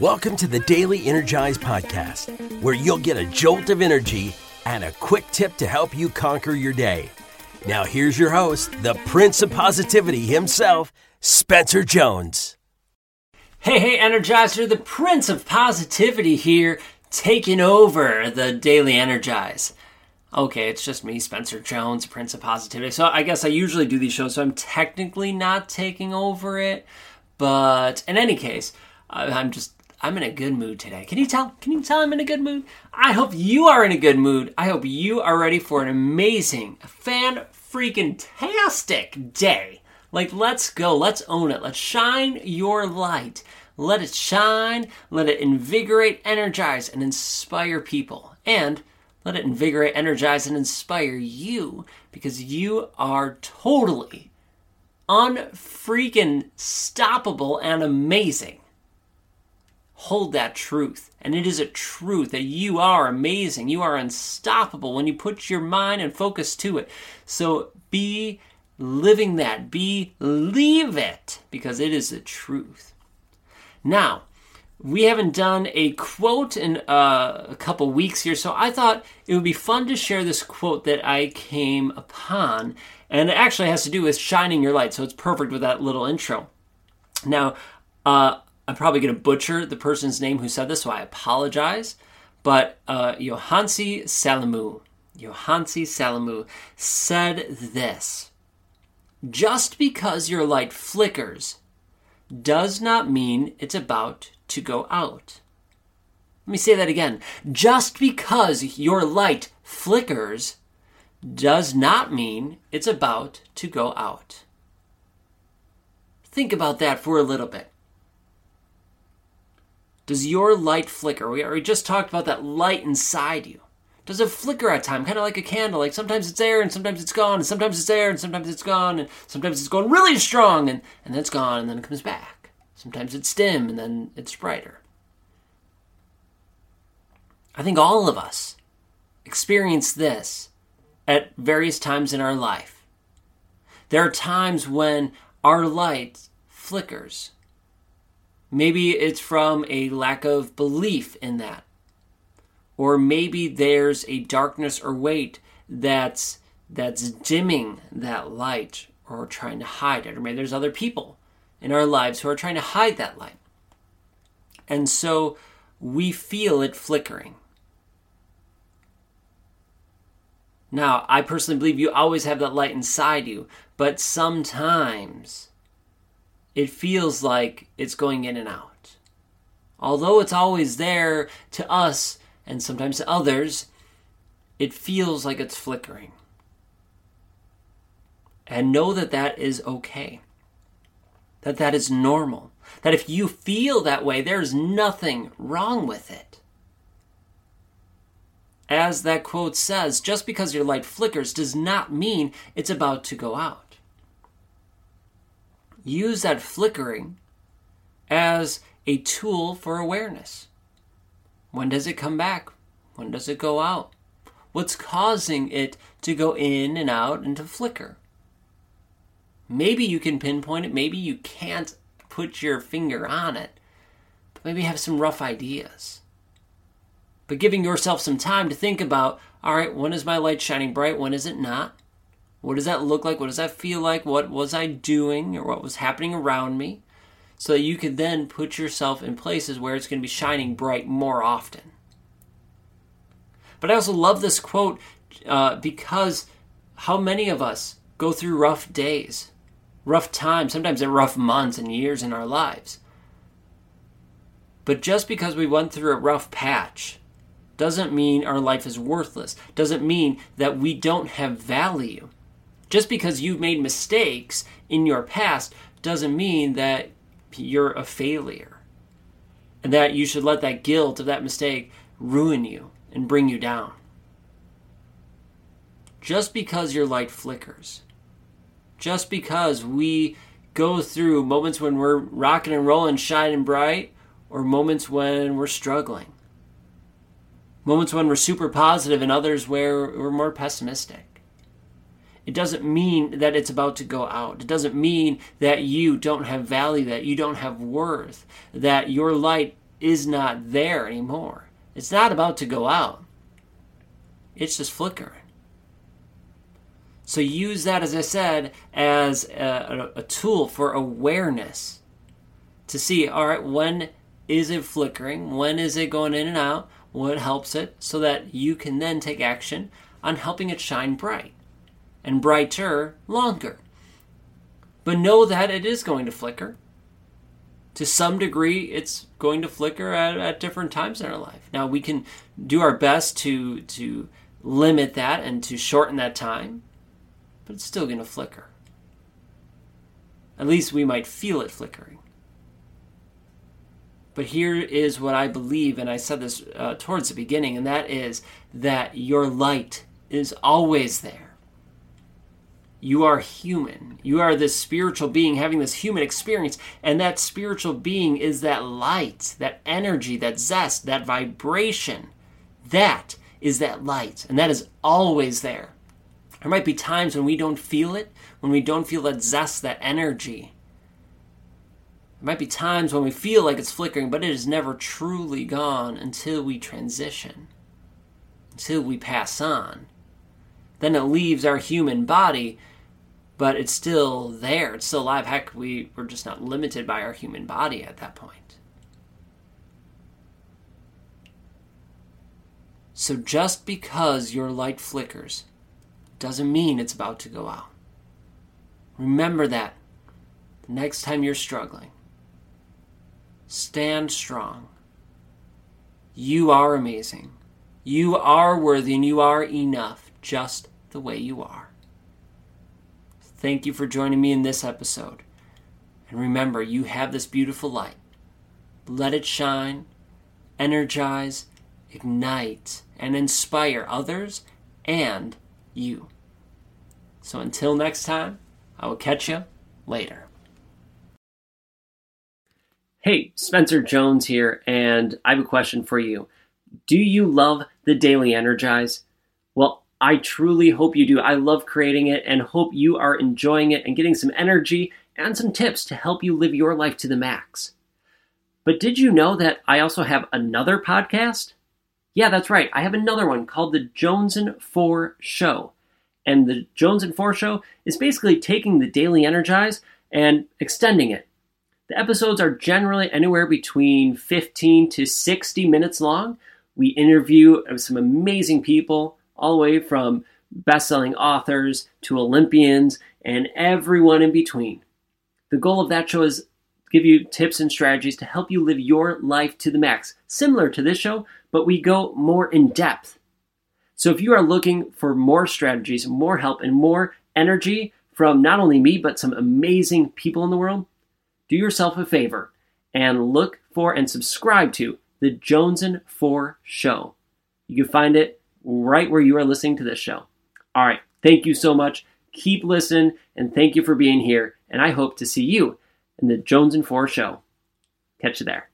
Welcome to the Daily Energize Podcast, where you'll get a jolt of energy and a quick tip to help you conquer your day. Now, here's your host, the Prince of Positivity himself, Spencer Jones. Hey, hey, Energizer, the Prince of Positivity here, taking over the Daily Energize. Okay, it's just me, Spencer Jones, Prince of Positivity. So I guess I usually do these shows, so I'm technically not taking over it. But in any case, I'm just I'm in a good mood today. Can you tell? Can you tell I'm in a good mood? I hope you are in a good mood. I hope you are ready for an amazing, fan freaking tastic day. Like, let's go. Let's own it. Let's shine your light. Let it shine. Let it invigorate, energize, and inspire people. And let it invigorate, energize, and inspire you because you are totally unfreaking stoppable and amazing hold that truth. And it is a truth that you are amazing. You are unstoppable when you put your mind and focus to it. So be living that. Be leave it because it is the truth. Now, we haven't done a quote in uh, a couple weeks here, so I thought it would be fun to share this quote that I came upon. And it actually has to do with shining your light, so it's perfect with that little intro. Now, uh, I'm probably going to butcher the person's name who said this, so I apologize. But uh, Salamu, Johansi Salamu said this Just because your light flickers does not mean it's about to go out. Let me say that again. Just because your light flickers does not mean it's about to go out. Think about that for a little bit. Does your light flicker? We already just talked about that light inside you. Does it flicker at time, kind of like a candle? Like sometimes it's there and sometimes it's gone, and sometimes it's there and sometimes it's gone, and sometimes it's going really strong and, and then it's gone and then it comes back. Sometimes it's dim and then it's brighter. I think all of us experience this at various times in our life. There are times when our light flickers Maybe it's from a lack of belief in that. Or maybe there's a darkness or weight that's that's dimming that light or trying to hide it. Or maybe there's other people in our lives who are trying to hide that light. And so we feel it flickering. Now, I personally believe you always have that light inside you, but sometimes it feels like it's going in and out. Although it's always there to us and sometimes to others, it feels like it's flickering. And know that that is okay. That that is normal. That if you feel that way, there's nothing wrong with it. As that quote says, just because your light flickers does not mean it's about to go out use that flickering as a tool for awareness. When does it come back? When does it go out? What's causing it to go in and out and to flicker? Maybe you can pinpoint it, maybe you can't put your finger on it, but maybe have some rough ideas. But giving yourself some time to think about all right, when is my light shining bright? When is it not? What does that look like? What does that feel like? What was I doing or what was happening around me? So that you can then put yourself in places where it's going to be shining bright more often. But I also love this quote uh, because how many of us go through rough days, rough times, sometimes rough months and years in our lives. But just because we went through a rough patch doesn't mean our life is worthless, doesn't mean that we don't have value. Just because you've made mistakes in your past doesn't mean that you're a failure. And that you should let that guilt of that mistake ruin you and bring you down. Just because your light flickers, just because we go through moments when we're rocking and rolling, shining bright, or moments when we're struggling, moments when we're super positive, and others where we're more pessimistic. It doesn't mean that it's about to go out. It doesn't mean that you don't have value, that you don't have worth, that your light is not there anymore. It's not about to go out, it's just flickering. So use that, as I said, as a, a, tool for awareness to see, all right, when is it flickering? When is it going in and out? What helps it? So that you can then take action on helping it shine bright and brighter longer. But know that it is going to flicker. To some degree, it's going to flicker at, at different times in our life. Now, we can do our best to, to limit that and to shorten that time, but it's still going to flicker. At least we might feel it flickering. But here is what I believe, and I said this uh, towards the beginning, and that is that your light is always there. You are human. You are this spiritual being having this human experience, and that spiritual being is that light, that energy, that zest, that vibration. That is that light, and that is always there. There might be times when we don't feel it, when we don't feel that zest, that energy. There might be times when we feel like it's flickering, but it is never truly gone until we transition, until we pass on. Then it leaves our human body, but it's still there. It's still alive. Heck, we, we're just not limited by our human body at that point. So just because your light flickers doesn't mean it's about to go out. Remember that the next time you're struggling. Stand strong. You are amazing. You are worthy and you are enough just the way you are. Thank you for joining me in this episode. And remember, you have this beautiful light. Let it shine, energize, ignite, and inspire others and you. So until next time, I will catch you later. Hey, Spencer Jones here, and I have a question for you. Do you love the Daily Energize? Well, I truly hope you do. I love creating it and hope you are enjoying it and getting some energy and some tips to help you live your life to the max. But did you know that I also have another podcast? Yeah, that's right. I have another one called The Jones and 4 Show. And The Jones and 4 Show is basically taking the Daily Energize and extending it the episodes are generally anywhere between 15 to 60 minutes long. We interview some amazing people, all the way from best selling authors to Olympians and everyone in between. The goal of that show is give you tips and strategies to help you live your life to the max, similar to this show, but we go more in depth. So if you are looking for more strategies, more help, and more energy from not only me, but some amazing people in the world, do yourself a favor and look for and subscribe to the Jones and 4 Show. You can find it right where you are listening to this show. All right, thank you so much. Keep listening, and thank you for being here. And I hope to see you in the Jones and 4 Show. Catch you there.